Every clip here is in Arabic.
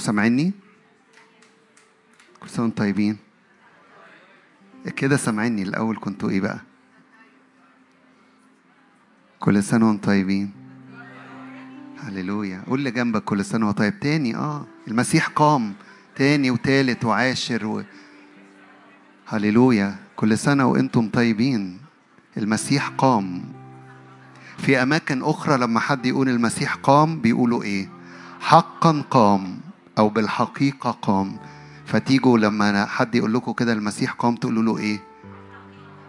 أنتوا سامعيني؟ كل سنة وأنتم طيبين. كده سامعيني. الأول كنتوا إيه بقى؟ كل سنة وأنتم طيبين. هللويا. قول اللي جنبك كل سنة وهو طيب. تاني آه. المسيح قام. تاني وتالت وعاشر و... هللويا. كل سنة وأنتم طيبين. المسيح قام. في أماكن أخرى لما حد يقول المسيح قام بيقولوا إيه؟ حقا قام. أو بالحقيقة قام. فتيجوا لما حد يقول لكم كده المسيح قام تقولوا له إيه؟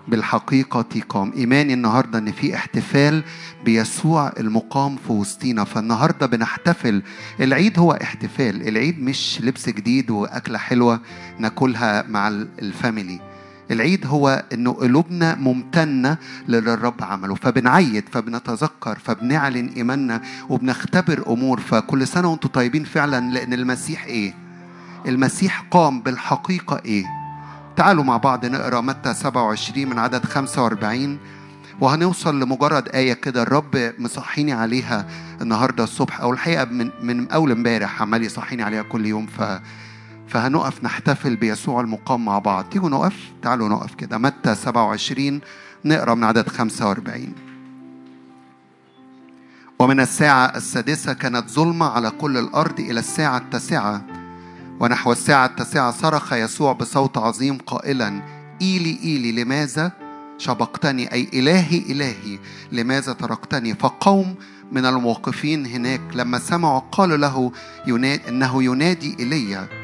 بالحقيقة قام. إيماني النهاردة إن في احتفال بيسوع المقام في وسطينا. فالنهاردة بنحتفل. العيد هو احتفال. العيد مش لبس جديد وأكلة حلوة ناكلها مع الفاميلي. العيد هو إنه قلوبنا ممتنة للي الرب عمله فبنعيد فبنتذكر فبنعلن إيماننا وبنختبر أمور. فكل سنة وأنتم طيبين فعلا لأن المسيح إيه؟ المسيح قام بالحقيقة إيه؟ تعالوا مع بعض نقرأ متى 27 من عدد 45 وهنوصل لمجرد آية كده الرب مصحيني عليها النهاردة الصبح أو الحقيقة من من أول امبارح عمال يصحيني عليها كل يوم. ف فهنقف نحتفل بيسوع المقام مع بعض. تيجوا نقف؟ تعالوا نقف كده. متى 27 نقرأ من عدد 45 ومن الساعة السادسة كانت ظلمة على كل الأرض إلى الساعة التاسعة. ونحو الساعة التاسعة صرخ يسوع بصوت عظيم قائلا إيلي إيلي لماذا شبقتني؟ أي إلهي إلهي لماذا تركتني؟ فقوم من الموقفين هناك لما سمعوا قالوا له ينادي إنه ينادي إيليا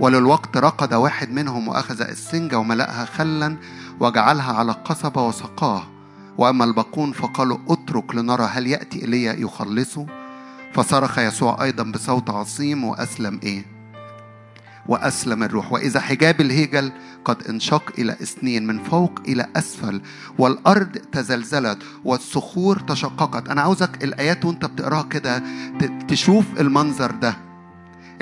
وللوقت رقد واحد منهم وأخذ السنجة وملأها خلا وجعلها على قصبة وسقاه. وأما الباقون فقالوا اترك لنرى هل يأتي إيليا يخلصه فصرخ يسوع أيضا بصوت عظيم وأسلم إيه؟ وأسلم الروح. وإذا حجاب الهيجل قد انشق إلى اثنين من فوق إلى أسفل والأرض تزلزلت والصخور تشققت. أنا عاوزك الآيات وأنت بتقراها كده تشوف المنظر ده.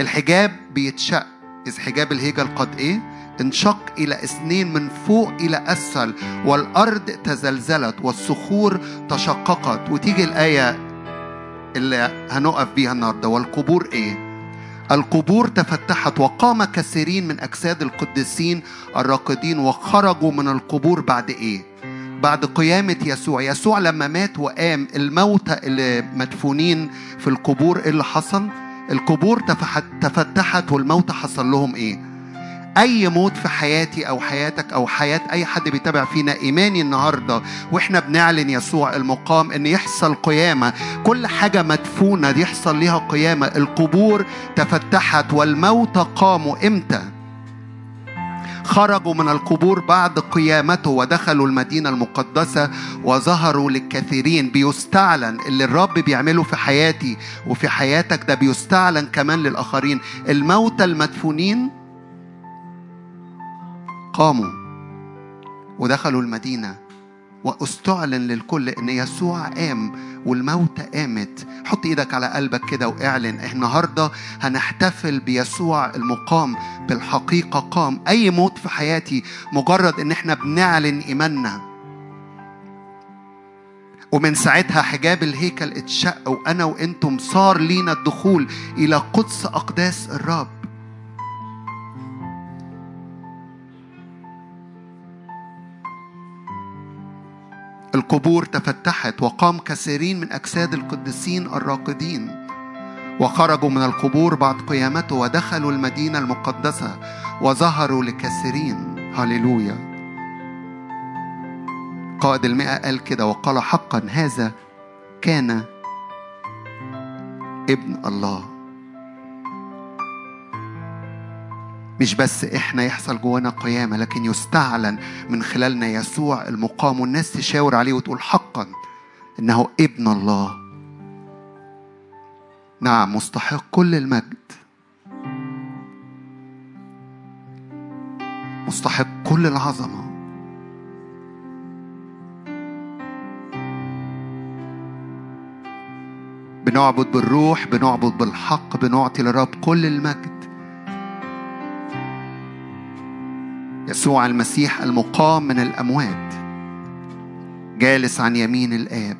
الحجاب بيتشق. إذ حجاب الهيكل قد إيه؟ انشق إلى اثنين من فوق إلى أسفل والأرض تزلزلت والصخور تشققت وتيجي الآية اللي هنقف بيها النهاردة والقبور إيه؟ القبور تفتحت وقام كثيرين من أجساد القديسين الراقدين وخرجوا من القبور بعد إيه؟ بعد قيامة يسوع يسوع لما مات وقام الموتى اللي مدفونين في القبور إيه اللي حصل؟ القبور تفتحت والموت حصل لهم إيه؟ أي موت في حياتي أو حياتك أو حياة أي حد بيتابع فينا إيماني النهارده وإحنا بنعلن يسوع المقام إن يحصل قيامة كل حاجة مدفونة يحصل ليها قيامة. القبور تفتحت والموت قاموا إمتى؟ خرجوا من القبور بعد قيامته ودخلوا المدينة المقدسة وظهروا للكثيرين. بيستعلن اللي الرب بيعمله في حياتي وفي حياتك ده بيستعلن كمان للآخرين. الموتى المدفونين قاموا ودخلوا المدينة. واستعلن للكل إن يسوع قام والموتى قامت. حط إيدك على قلبك كده واعلن النهارده هنحتفل بيسوع المقام بالحقيقة قام. أي موت في حياتي مجرد إن إحنا بنعلن إيماننا. ومن ساعتها حجاب الهيكل اتشق وأنا وأنتم صار لينا الدخول إلى قدس أقداس الرب. القبور تفتحت وقام كثيرين من أجساد القديسين الراقدين وخرجوا من القبور بعد قيامته ودخلوا المدينة المقدسة وظهروا لكثيرين. هللويا. قائد المئة قال كده وقال حقا هذا كان ابن الله. مش بس إحنا يحصل جوانا قيامة لكن يستعلن من خلالنا يسوع المقام والناس تشاور عليه وتقول حقا إنه ابن الله. نعم مستحق كل المجد. مستحق كل العظمة. بنعبد بالروح بنعبد بالحق بنعطي للرب كل المجد. يسوع المسيح المقام من الأموات. جالس عن يمين الآب.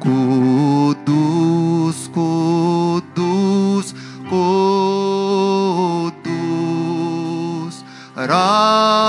قدوس قدوس قدوس رب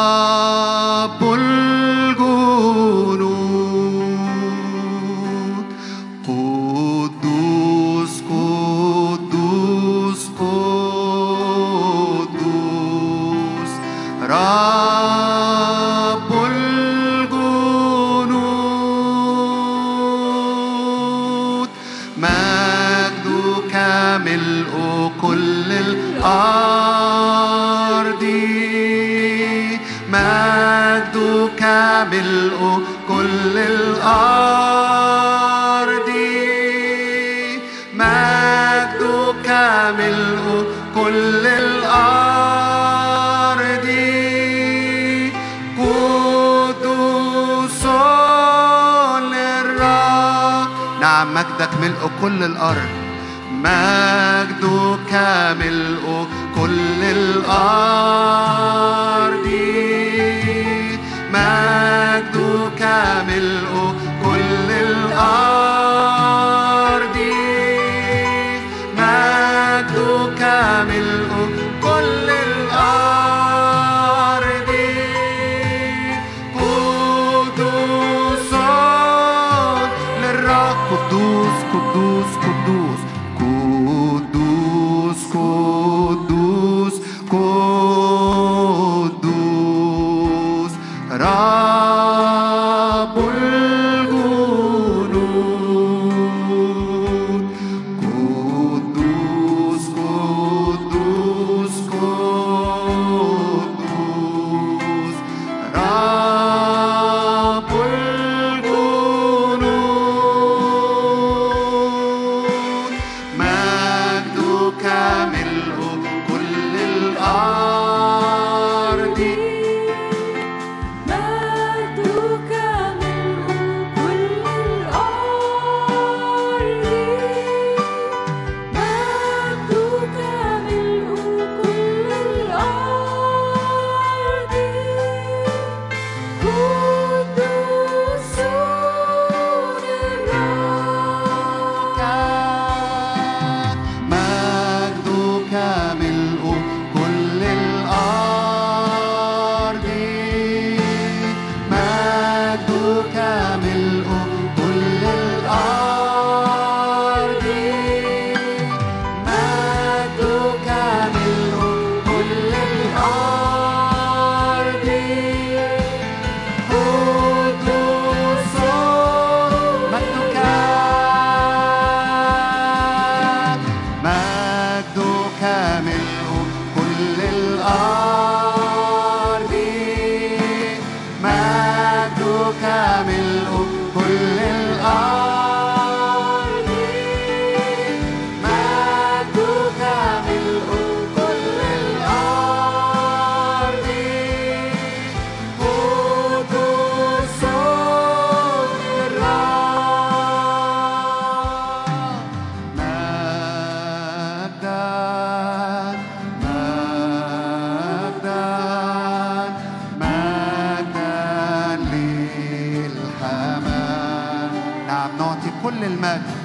نعم نعطي كل المجد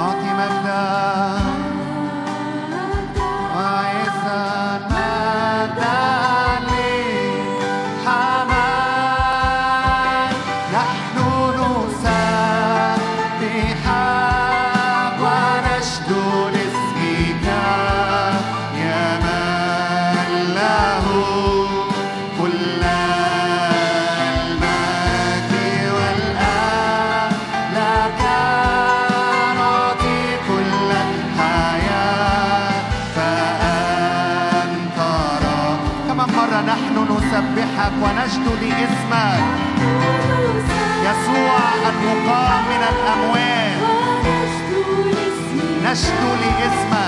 نعطي مجدا نشكو لاسمك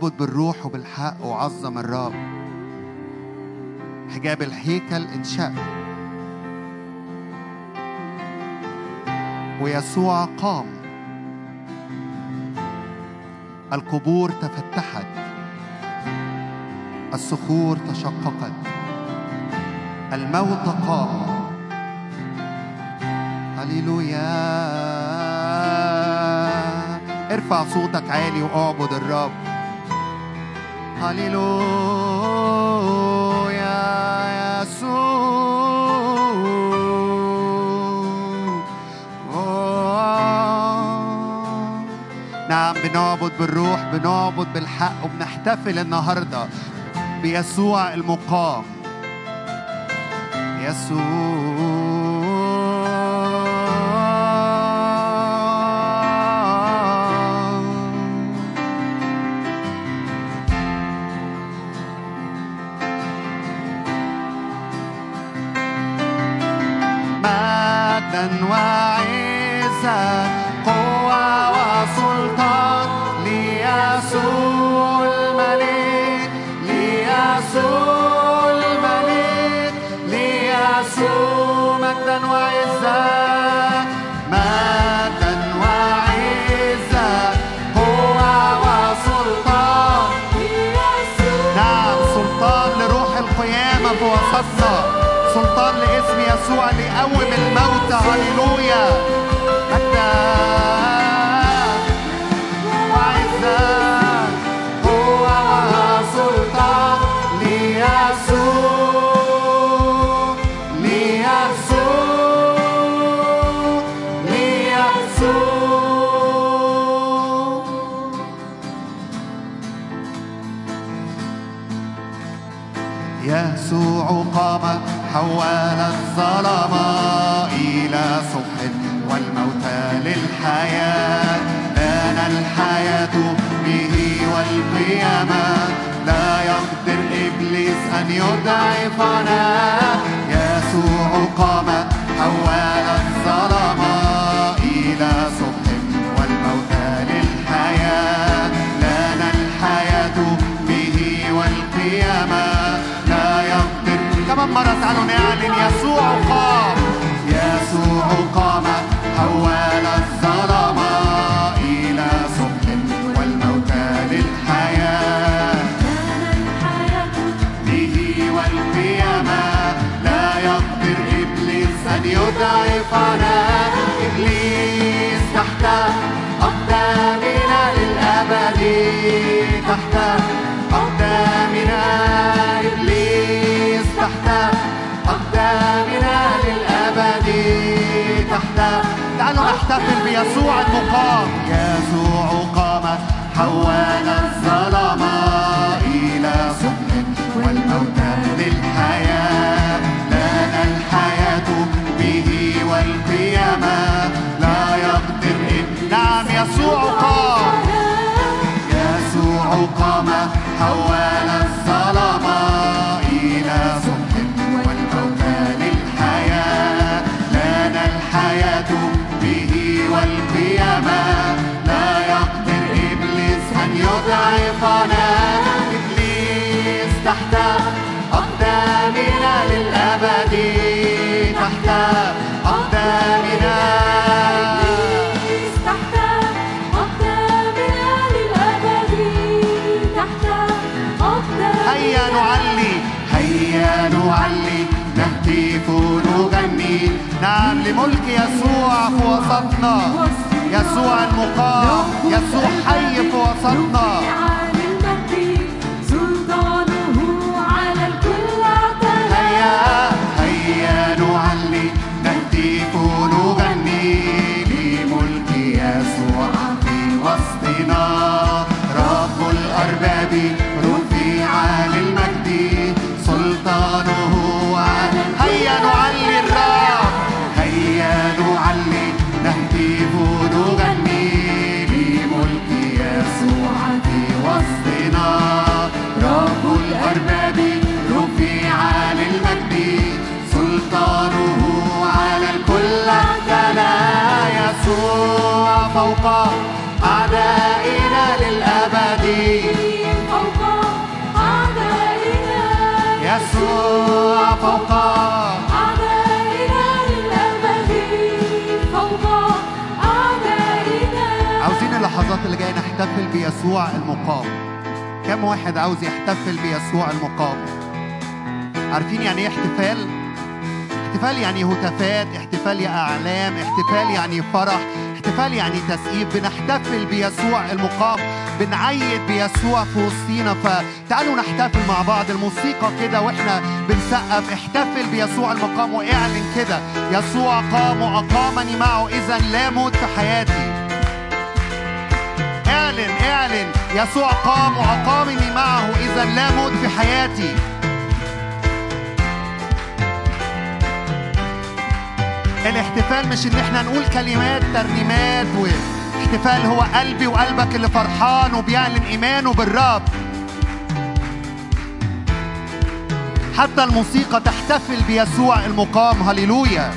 اعبد بالروح وبالحق وعظم الرب. حجاب الهيكل انشق ويسوع قام. القبور تفتحت. الصخور تشققت. الموت قام. هللويا. ارفع صوتك عالي واعبد الرب. هللويا يسوع oh. نعم بنعبد بالروح بنعبد بالحق وبنحتفل النهارده بيسوع المقام. يسوع. الظلام إلى صبح والموت للحياة. لنا الحياة به والقيامة. لا يقدر إبليس أن يضعفنا. يسوع قامت مرت عنه نعم يسوع قام نحتفل بيسوع المقام. يسوع قام حول الظلام إلى صبح والموت للحياة. لنا الحياة به والقيامة. لا يقدر نعم. يسوع قام. لملك يسوع في وسطنا. يسوع المقام. يسوع حي في وسطنا. اللحظات اللي جاية نحتفل بيسوع المقام. كم واحد عاوز يحتفل بيسوع المقام؟ عارفين يعني إيه احتفال؟ احتفال يعني هتافات احتفال يعني إعلام احتفال يعني فرح احتفال يعني تسقيف. بنحتفل بيسوع المقام. بنعيد بيسوع في وسطينا. فتعالوا نحتفل مع بعض. الموسيقى كده وإحنا بنسقف. احتفل بيسوع. المقام واعلن كده. يسوع قام وأقامني معه. إذا لا موت في حياتي. اعلن اعلن. يسوع قام وأقامني معه. إذا لا موت في حياتي. الاحتفال مش إن إحنا نقول كلمات ترنيمات واحتفال هو قلبي وقلبك اللي فرحان وبيعلن ايمانه بالرب حتى الموسيقى تحتفل بيسوع المقام. هللويا.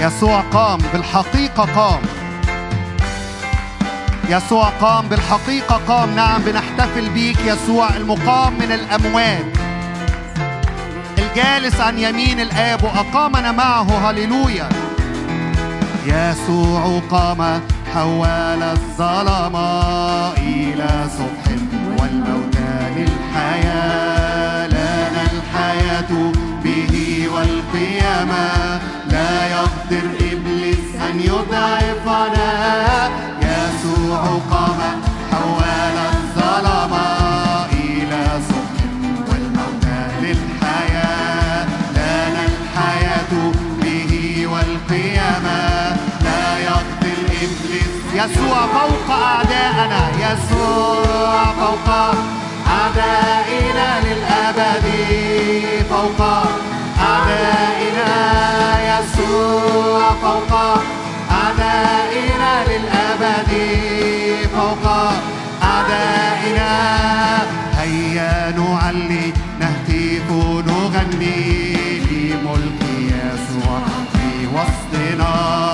يسوع قام بالحقيقة قام. يسوع قام بالحقيقة قام. نعم بنحتفل بيك يسوع المقام من الأموات. الجالس عن يمين الآب وأقامنا معه. هللويا. يسوع قام حول الظلام إلى صبح والموت للحياة. لنا الحياة به والقيامة. لا يقدر إبليس أن يضعفنا. يسوع قام حول يسوع فوق أعدائنا يسوع فوق أعدائنا للأبد فوق أعدائنا يسوع فوق أعدائنا للأبد فوق أعدائنا. هيا نعلي نهتف نغني لملك يسوع في وسطنا.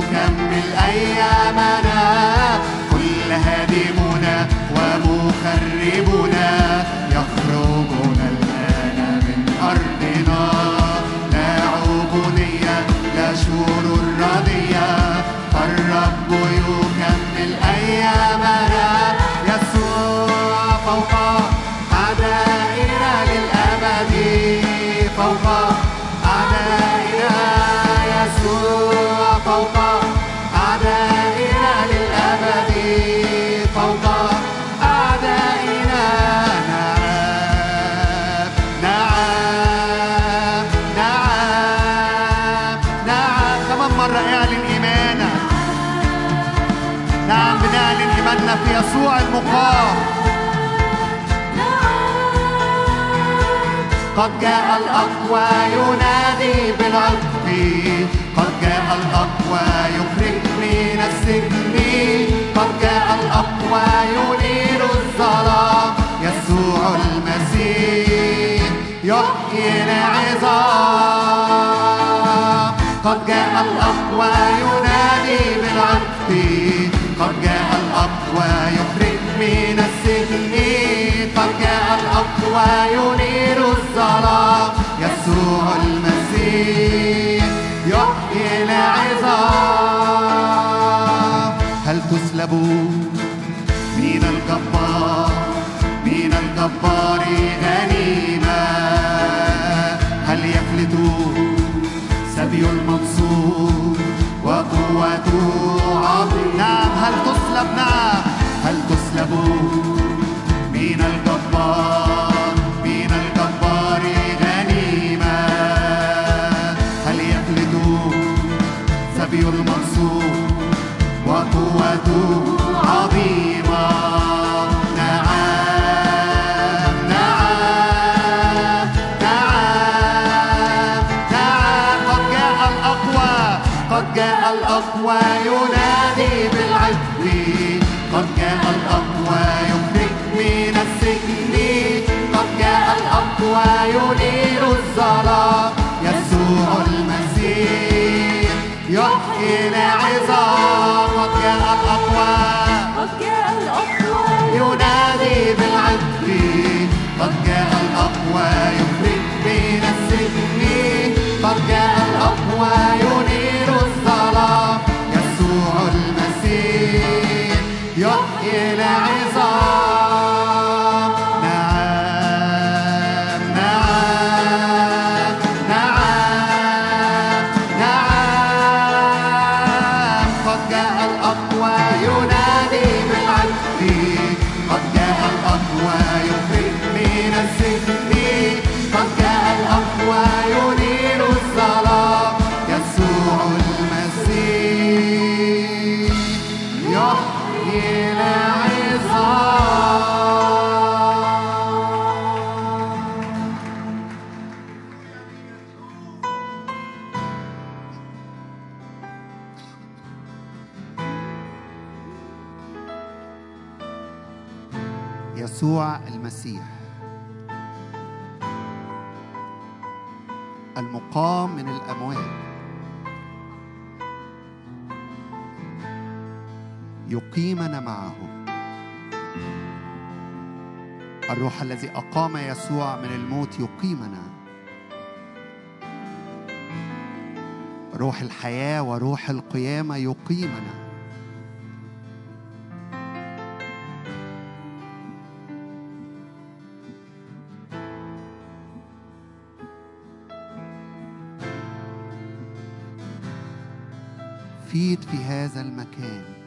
نكمل أيامنا كل هادمنا ومخربنا. قد جاء الأقوى ينادي بالعطف قد جاء الأقوى يخرج من السجن. قد جاء الأقوى ينير الظلام. يسوع المسيح يحيي العظام. قد جاء الأقوى ينادي بالعطف قد جاء الأقوى يخرج من السجن. قد جاء الأقوى ينادي me. بالعد من الموت يقيمنا. روح الحياة وروح القيامة يقيمنا. فيد في هذا المكان.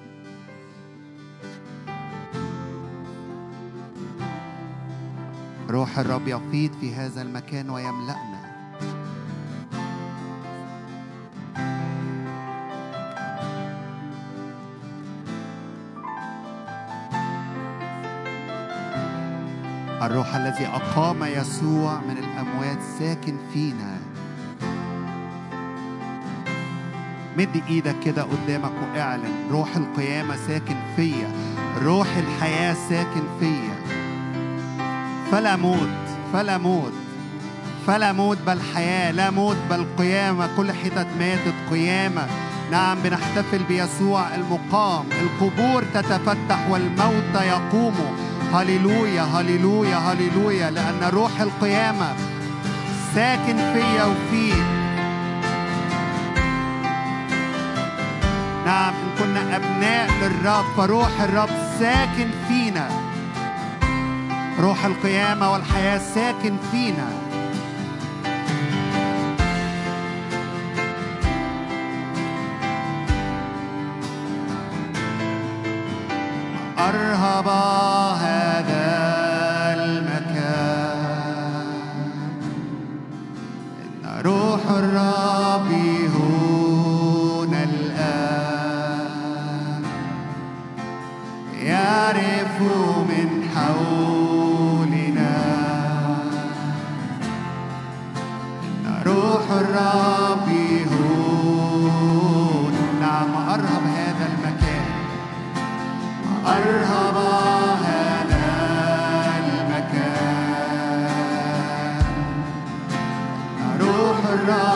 روح الرب يفيض في هذا المكان ويملأنا. الروح الذي أقام يسوع من الأموات ساكن فينا. مد إيدك كده قدامك واعلن روح القيامة ساكن فيا. روح الحياة ساكن فيا. فلا موت فلا موت فلا موت بل حياة لا موت بل قيامة كل حتت ماتت قيامة. نعم بنحتفل بيسوع المقام. القبور تتفتح والموت يقوم. هللويا هللويا هللويا. لأن روح القيامة ساكن فيا وفيك نعم إن كنا أبناء للرب فروح الرب ساكن فينا. روح القيامة والحياة ساكن فينا. Father God.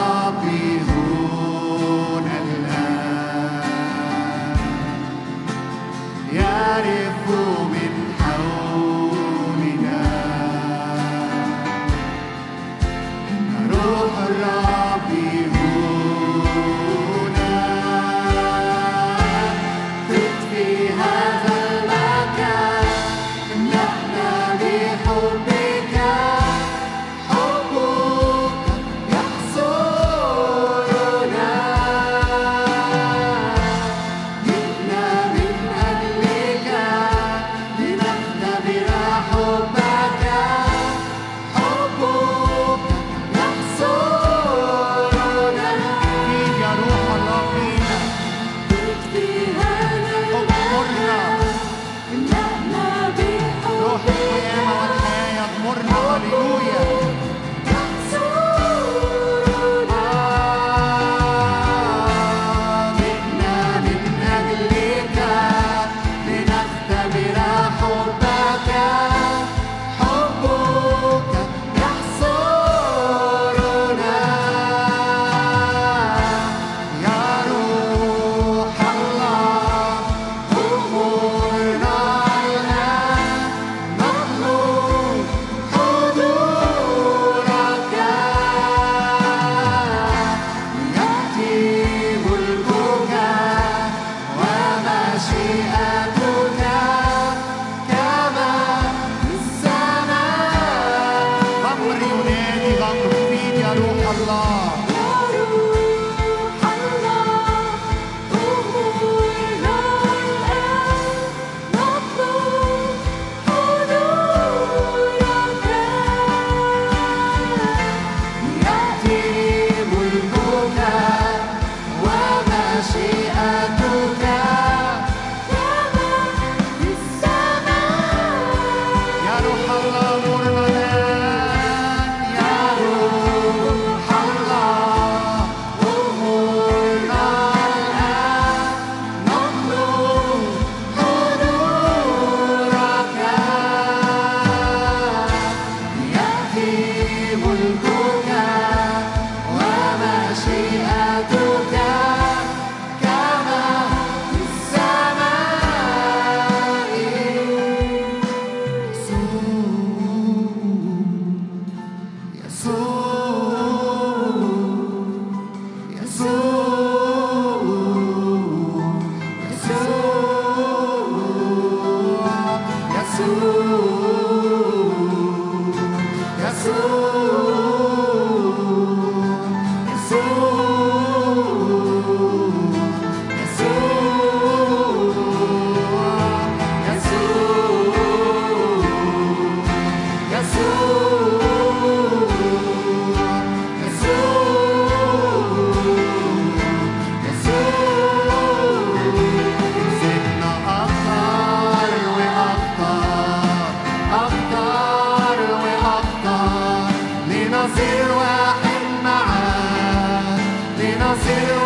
law. لنصير واحد معاه لنصير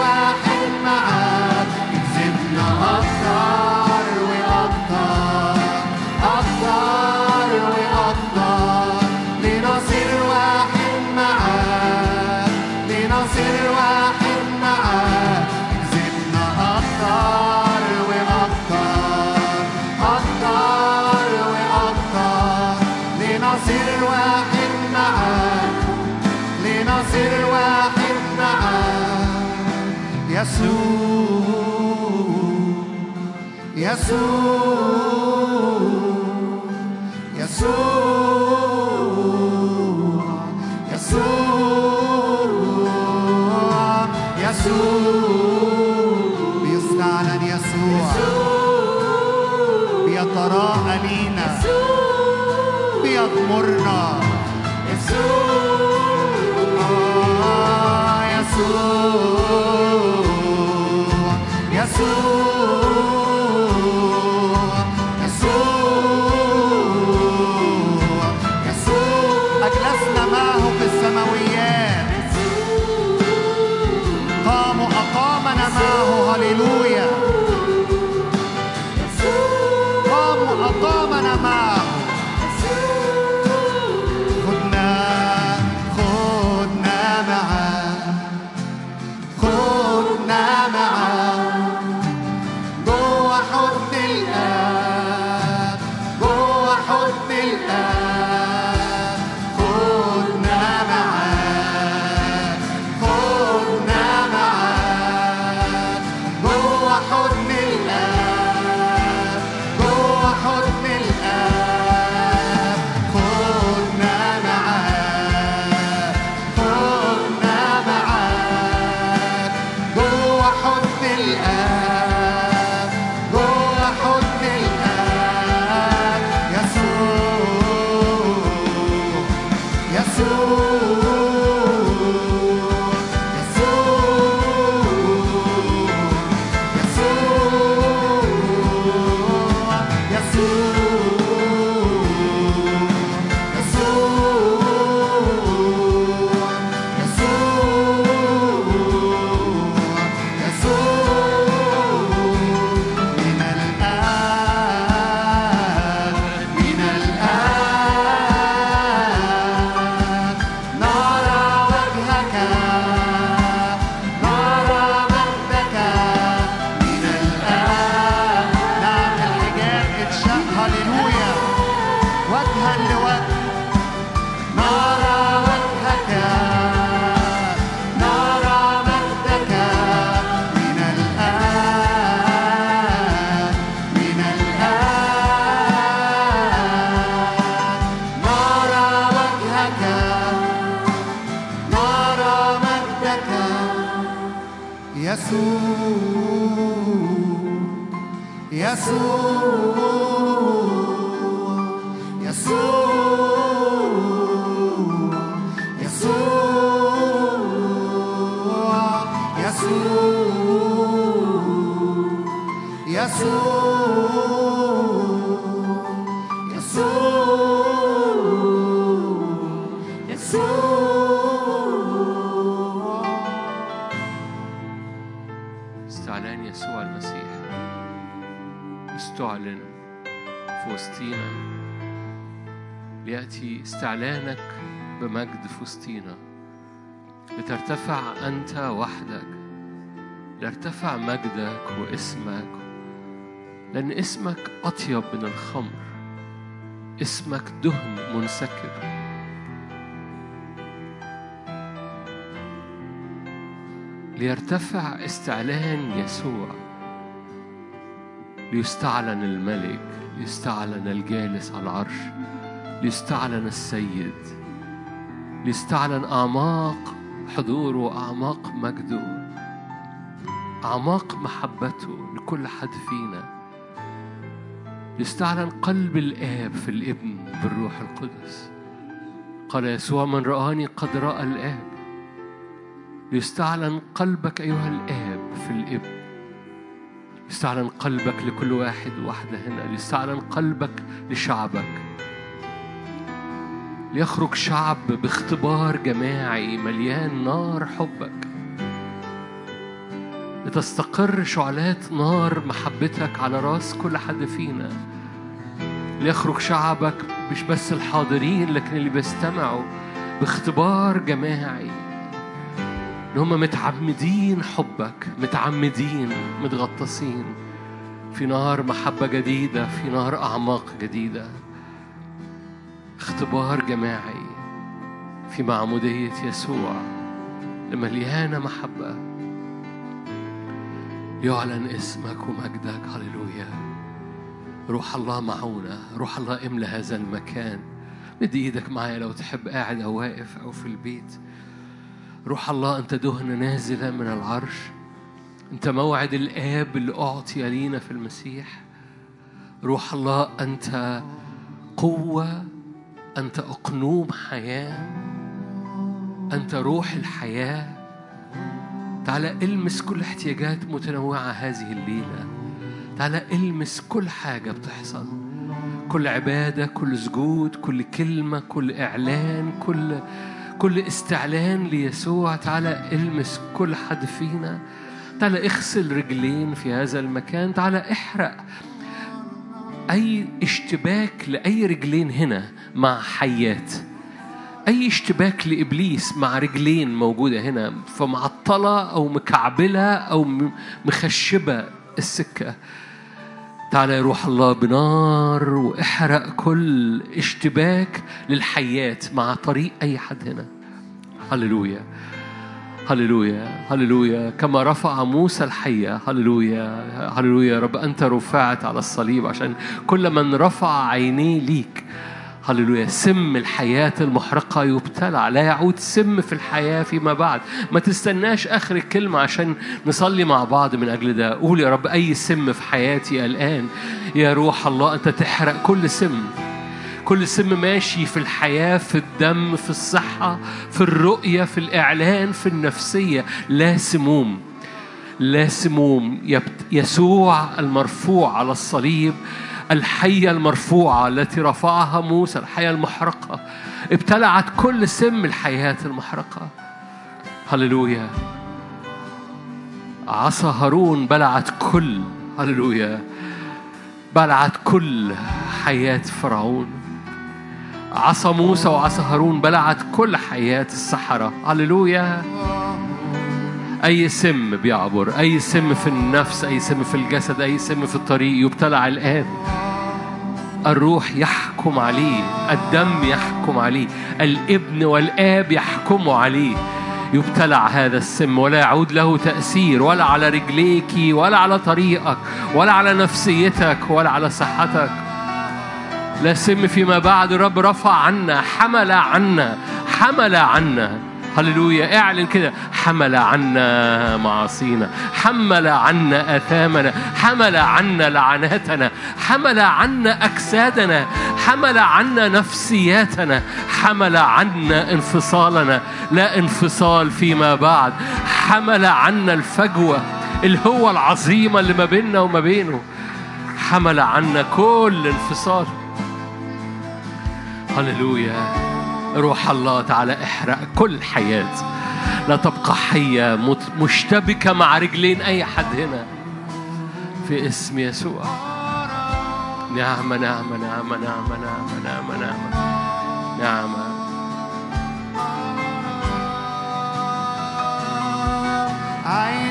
soul. استعلانك بمجد في وسطينا لترتفع أنت وحدك. ليرتفع مجدك واسمك لأن اسمك أطيب من الخمر. اسمك دهن منسكب. ليرتفع استعلان يسوع. ليستعلن الملك. ليستعلن الجالس على العرش. ليستعلن السيد. ليستعلن أعماق حضوره وأعماق مجده. أعماق محبته لكل حد فينا. ليستعلن قلب الآب في الابن بالروح القدس. قال يسوع من رآني قد رأى الآب. ليستعلن قلبك أيها الآب في الابن. ليستعلن قلبك لكل واحد واحدة هنا. ليستعلن قلبك لشعبك. ليخرج شعب باختبار جماعي مليان نار حبك. لتستقر شعلات نار محبتك على راس كل حد فينا. ليخرج شعبك مش بس الحاضرين لكن اللي بيستمعوا باختبار جماعي. إن هم متعمدين حبك متعمدين متغطسين. في نار محبة جديدة في نار أعماق جديدة. اختبار جماعي في معمودية يسوع مليانة محبة. يعلن اسمك ومجدك. هللويا. روح الله معونا روح الله املى هذا المكان. مد إيدك معايا لو تحب قاعد أو واقف أو في البيت. روح الله أنت دهنة نازلة من العرش. أنت موعد الآب اللي أعطي لينا في المسيح. روح الله أنت قوة أنت أقنوم حياة. أنت روح الحياة. تعالى المس كل احتياجات متنوعة هذه الليلة. تعالى المس كل حاجة بتحصل. كل عبادة كل سجود كل كلمة كل إعلان كل كل استعلان ليسوع. تعالى المس كل حد فينا. تعالى اغسل رجلين في هذا المكان. تعالى احرق أي اشتباك لأي رجلين هنا مع حيات. أي اشتباك لإبليس مع رجلين موجودة هنا. فمعطلة أو مكعبلة أو مخشبة السكة. تعالى يا روح الله بنار واحرق كل اشتباك للحيات مع طريق أي حد هنا. هللويا. هللويا. هللويا. كما رفع موسى الحية. هللويا. هللويا. يا رب أنت رفعت على الصليب عشان كل من رفع عينيه ليك هللويا. سم الحياة المحرقة يبتلع لا يعود سم في الحياة فيما بعد. ما تستناش آخر الكلمة عشان نصلي مع بعض من أجل ده. قول يا رب أي سم في حياتي الآن. يا روح الله أنت تحرق كل سم. كل سم ماشي في الحياة في الدم في الصحة في الرؤية في الإعلان في النفسية. لا سموم. لا سموم. يسوع المرفوع على الصليب. الحية المرفوعة التي رفعها موسى الحية المحرقة. ابتلعت كل سم الحياة المحرقة. هللويا. عصا هارون بلعت كل هللويا. بلعت كل حياة فرعون. عصا موسى وعصا هارون بلعت كل حياة السحرة. هللويا. أي سم بيعبر أي سم في النفس أي سم في الجسد أي سم في الطريق يبتلع الآن الروح يحكم عليه الدم يحكم عليه الابن والآب يحكموا عليه. يبتلع هذا السم ولا يعود له تأثير ولا على رجليك ولا على طريقك ولا على نفسيتك ولا على صحتك. لا سم فيما بعد الرب رفع عنا حمل عنا حمل عنا. هللويا. اعلن كده. حمل عنا معاصينا. حمل عنا آثامنا. حمل عنا لعناتنا. حمل عنا أجسادنا. حمل عنا نفسياتنا. حمل عنا انفصالنا. لا انفصال فيما بعد. حمل عنا الفجوة الهوة العظيمة اللي ما بيننا وما بينه. حمل عنا كل انفصال. هللويا. روح الله تعالى احرق كل حياة. لا تبقى حية مشتبكة مع رجلين أي حد هنا. في اسم يسوع. نعمة نعمة نعمة نعمة نعمة نعمة نعمة نعمة عينك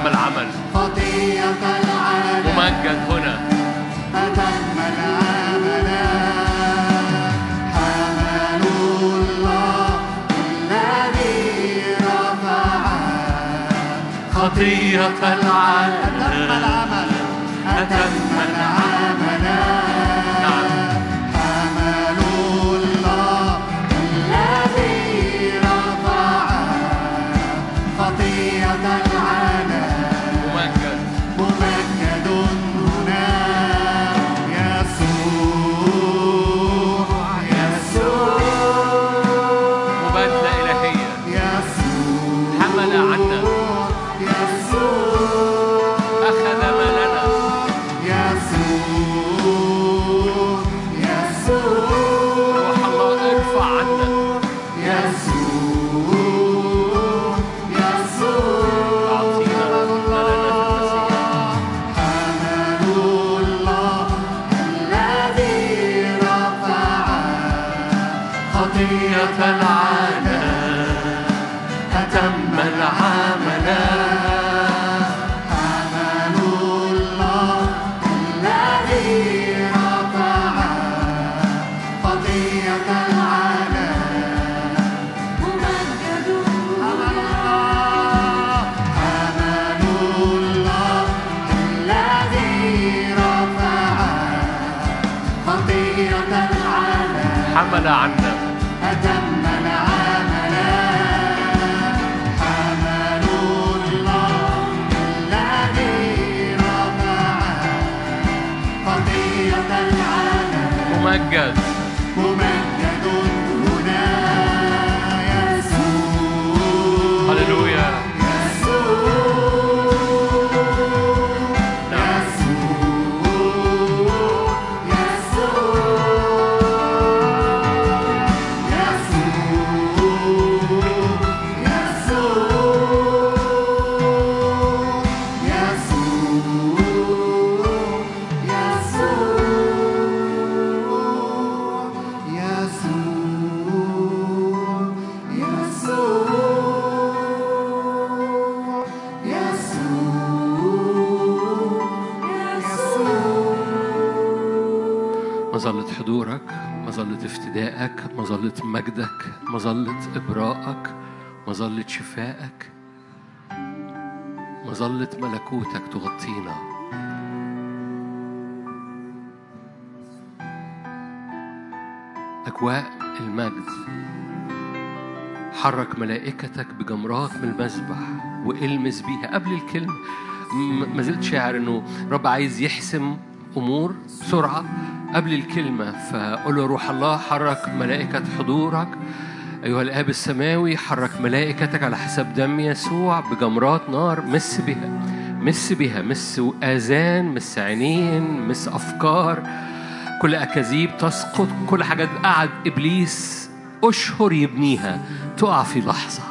تم العمل. خطية العالم ممجد هنا. أتم العمل. حمل الله. الذي رفع. خطية العالم ممجد مجدك مظلة إبراءك مظلة شفائك مظلة ملكوتك تغطينا. أجواء المجد حرك ملائكتك بجمرات من المذبح والمس بيها. قبل الكلمة ما زلت شاعر إنه رب عايز يحسم أمور بسرعة. قبل الكلمة فقول له روح الله حرك ملائكة حضورك. أيها الآب السماوي حرك ملائكتك على حسب دم يسوع بجمرات نار مس بها مس بها مس آذان مس عينين مس أفكار. كل أكاذيب تسقط كل حاجات قعد إبليس أشهر يبنيها. تقع في لحظة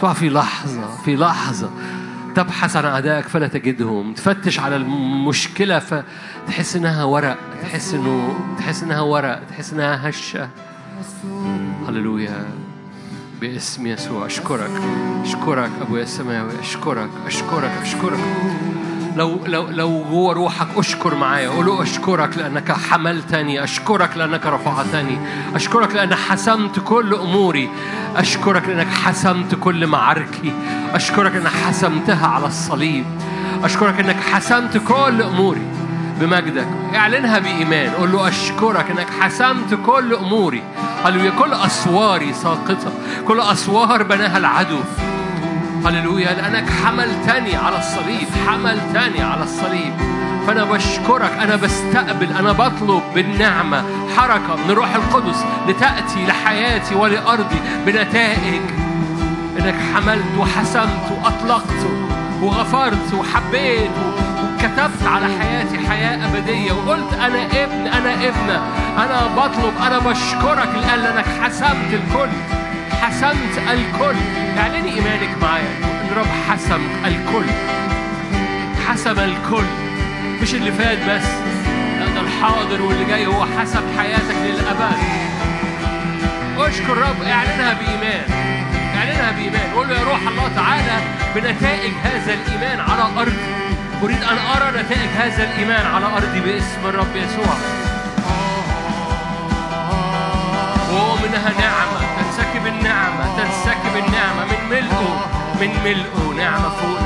تقع في لحظة في لحظة. تبحث عن أعدائك فلا تجدهم. تفتش على المشكلة فتحس إنها ورق. تحس إنه تحس إنها ورق. تحس إنها هشة. هللويا. باسم يسوع. أشكرك. أشكرك أبويا السماوي أشكرك. أشكرك. أشكرك. لو لو لو جوه روحك أشكر معايا قول له أشكرك لأنك حملتني أشكرك لأنك رفعتني أشكرك لأن حسمت كل أموري أشكرك لأنك حسمت كل معاركي أشكرك انك حسمتها على الصليب أشكرك انك حسمت كل أموري بمجدك. اعلنها بإيمان قول له أشكرك انك حسمت كل أموري. هللويا كل أسواري ساقطة كل أسوار بناها العدو. هللويا لأنك حملتني على الصليب حملتني على الصليب. فأنا بشكرك أنا بستقبل أنا بطلب بالنعمة حركة من الروح القدس لتأتي لحياتي ولأرضي بنتائج. إنك حملت وحسمت وأطلقت وغفرت وحبيت وكتبت على حياتي حياة أبدية. وقلت أنا ابن أنا ابنة. أنا بطلب أنا بشكرك الآن لأنك حسمت الكل. حسمت الكل. اعلني إيمانك معايا. الرب حسم الكل. حسم الكل. مش اللي فات بس. ده الحاضر واللي جاي هو حسب حياتك للأبد. أشكر رب. اعلنها بإيمان. اعلنها بإيمان. قول له يا روح الله تعالى بنتائج هذا الإيمان على أرضي. أريد أن أرى نتائج هذا الإيمان على أرضي باسم الرب يسوع. من ملئه نعمة فوق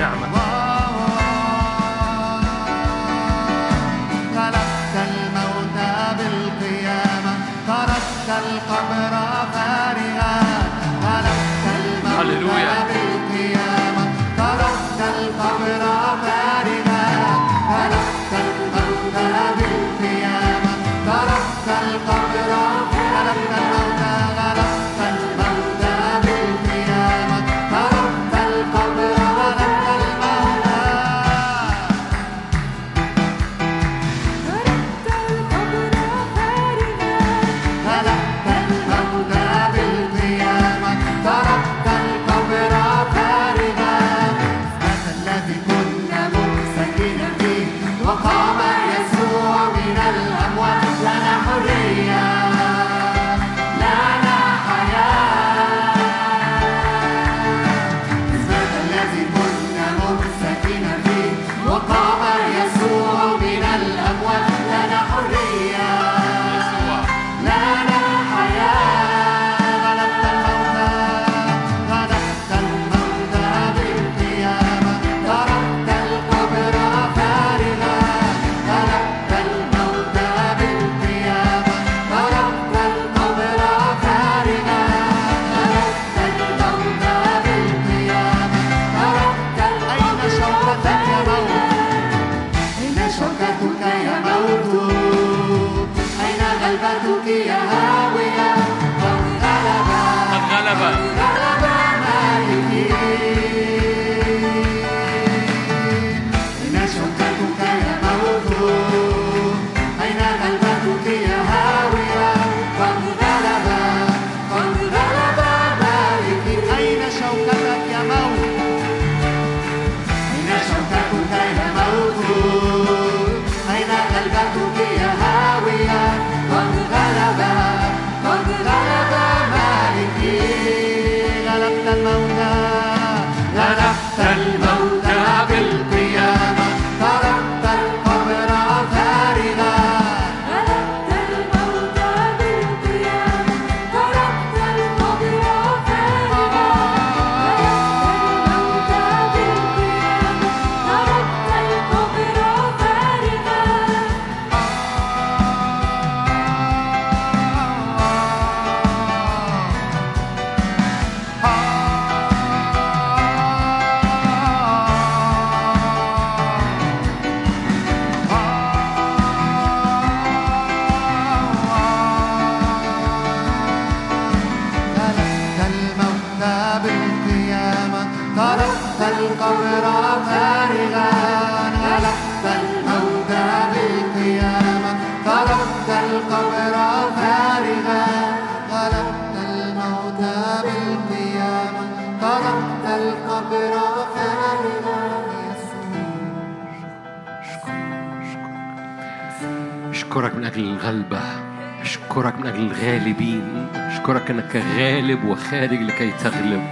الغالبين أشكرك أنك غالب وخارج لكي تغلب.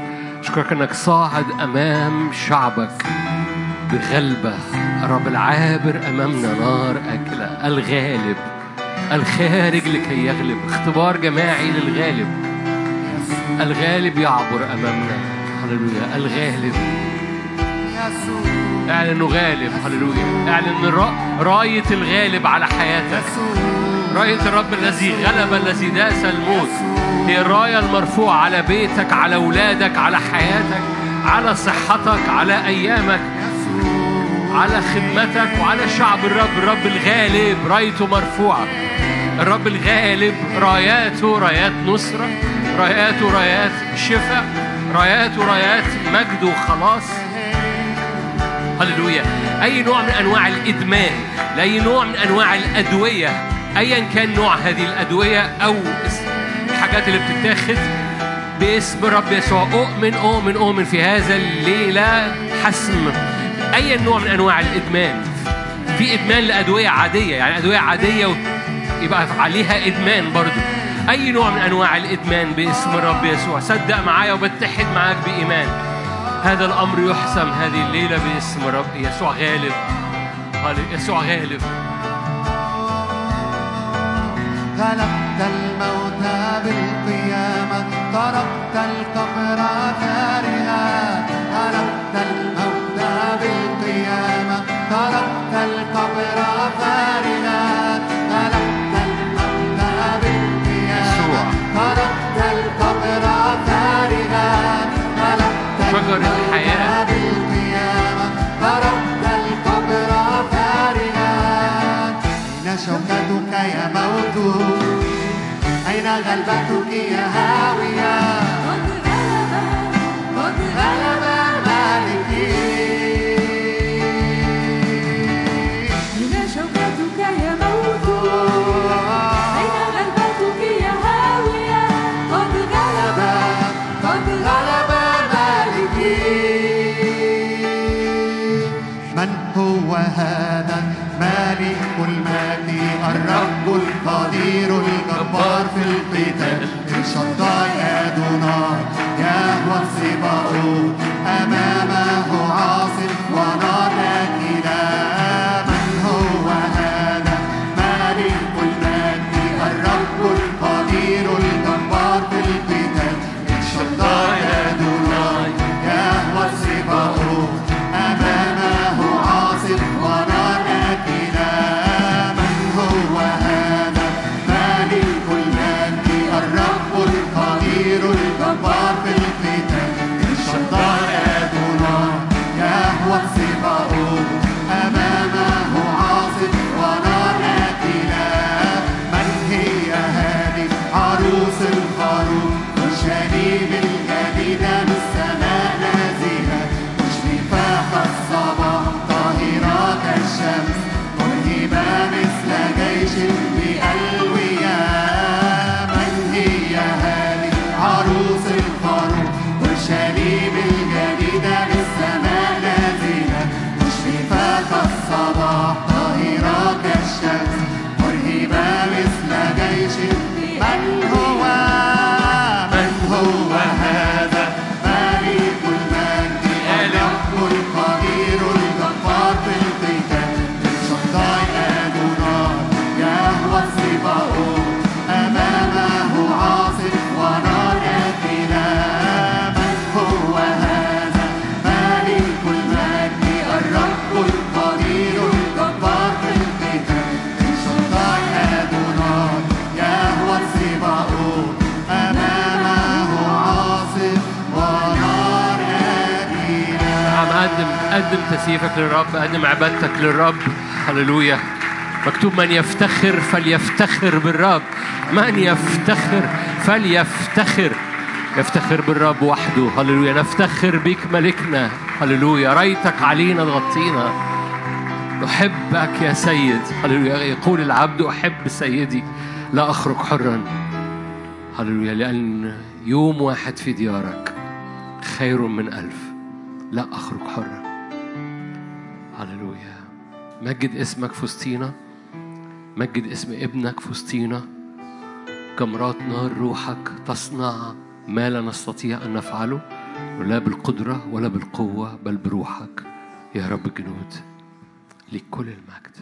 أشكرك أنك صاعد أمام شعبك بغلبة. رب العابر أمامنا نار أكلة. الغالب الخارج لكي يغلب. اختبار جماعي للغالب. الغالب يعبر أمامنا. هللويا. الغالب. اعلن انه غالب. هللويا. اعلن راية الغالب على حياتك. رأية الرب الذي غلب الذي داس الموت. هي الراية المرفوعة على بيتك على أولادك على حياتك على صحتك على أيامك على خدمتك وعلى شعب الرب. الرب الغالب رأيته مرفوعة. الرب الغالب راياته رايات نصرة راياته رايات شفاء راياته رايات مجد وخلاص. هللويا. أي نوع من أنواع الإدمان لاي نوع من أنواع الأدوية ايا كان نوع هذه الأدوية أو الحاجات اللي بتتاخد باسم الرب يسوع. اؤمن اؤمن اؤمن في هذا الليلة حسم. اي نوع من أنواع الإدمان. في إدمان لأدوية عادية يعني أدوية عادية يبقى عليها إدمان برضو. أي نوع من أنواع الإدمان باسم الرب يسوع. صدق معايا وبتحد معاك بإيمان. هذا الأمر يحسم هذه الليلة باسم الرب يسوع غالب. يسوع غالب. غلبت الموت بالقيامة تركت القبر فارغا غلبتك يا هاوية. قد غلب قد غلب مالكي. أين شوكتك يا موت. أين غلبتك يا هاوية. قد غلب قد غلب من هو هذا؟ مالك المجد الرب القدير. الجبار في القتال. الشداي أدوناي يهوى السباؤوت أمامه قدم تسييفك للرب قدم عبادتك للرب. هللويا. مكتوب من يفتخر فليفتخر بالرب. من يفتخر فليفتخر. يفتخر بالرب وحده. هللويا. نفتخر بك ملكنا. هللويا. ريتك علينا تغطينا أحبك يا سيد. هللويا. يقول العبد أحب سيدي. لا أخرج حرا. هللويا. لأن يوم واحد في ديارك خير من ألف. لا أخرج حرا. مجد اسمك في وسطينا مجد اسم ابنك في وسطينا جمرات نار روحك تصنع ما لا نستطيع أن نفعله. لا بالقدرة ولا بالقوة بل بروحك. يا رب الجنود لكل المجد.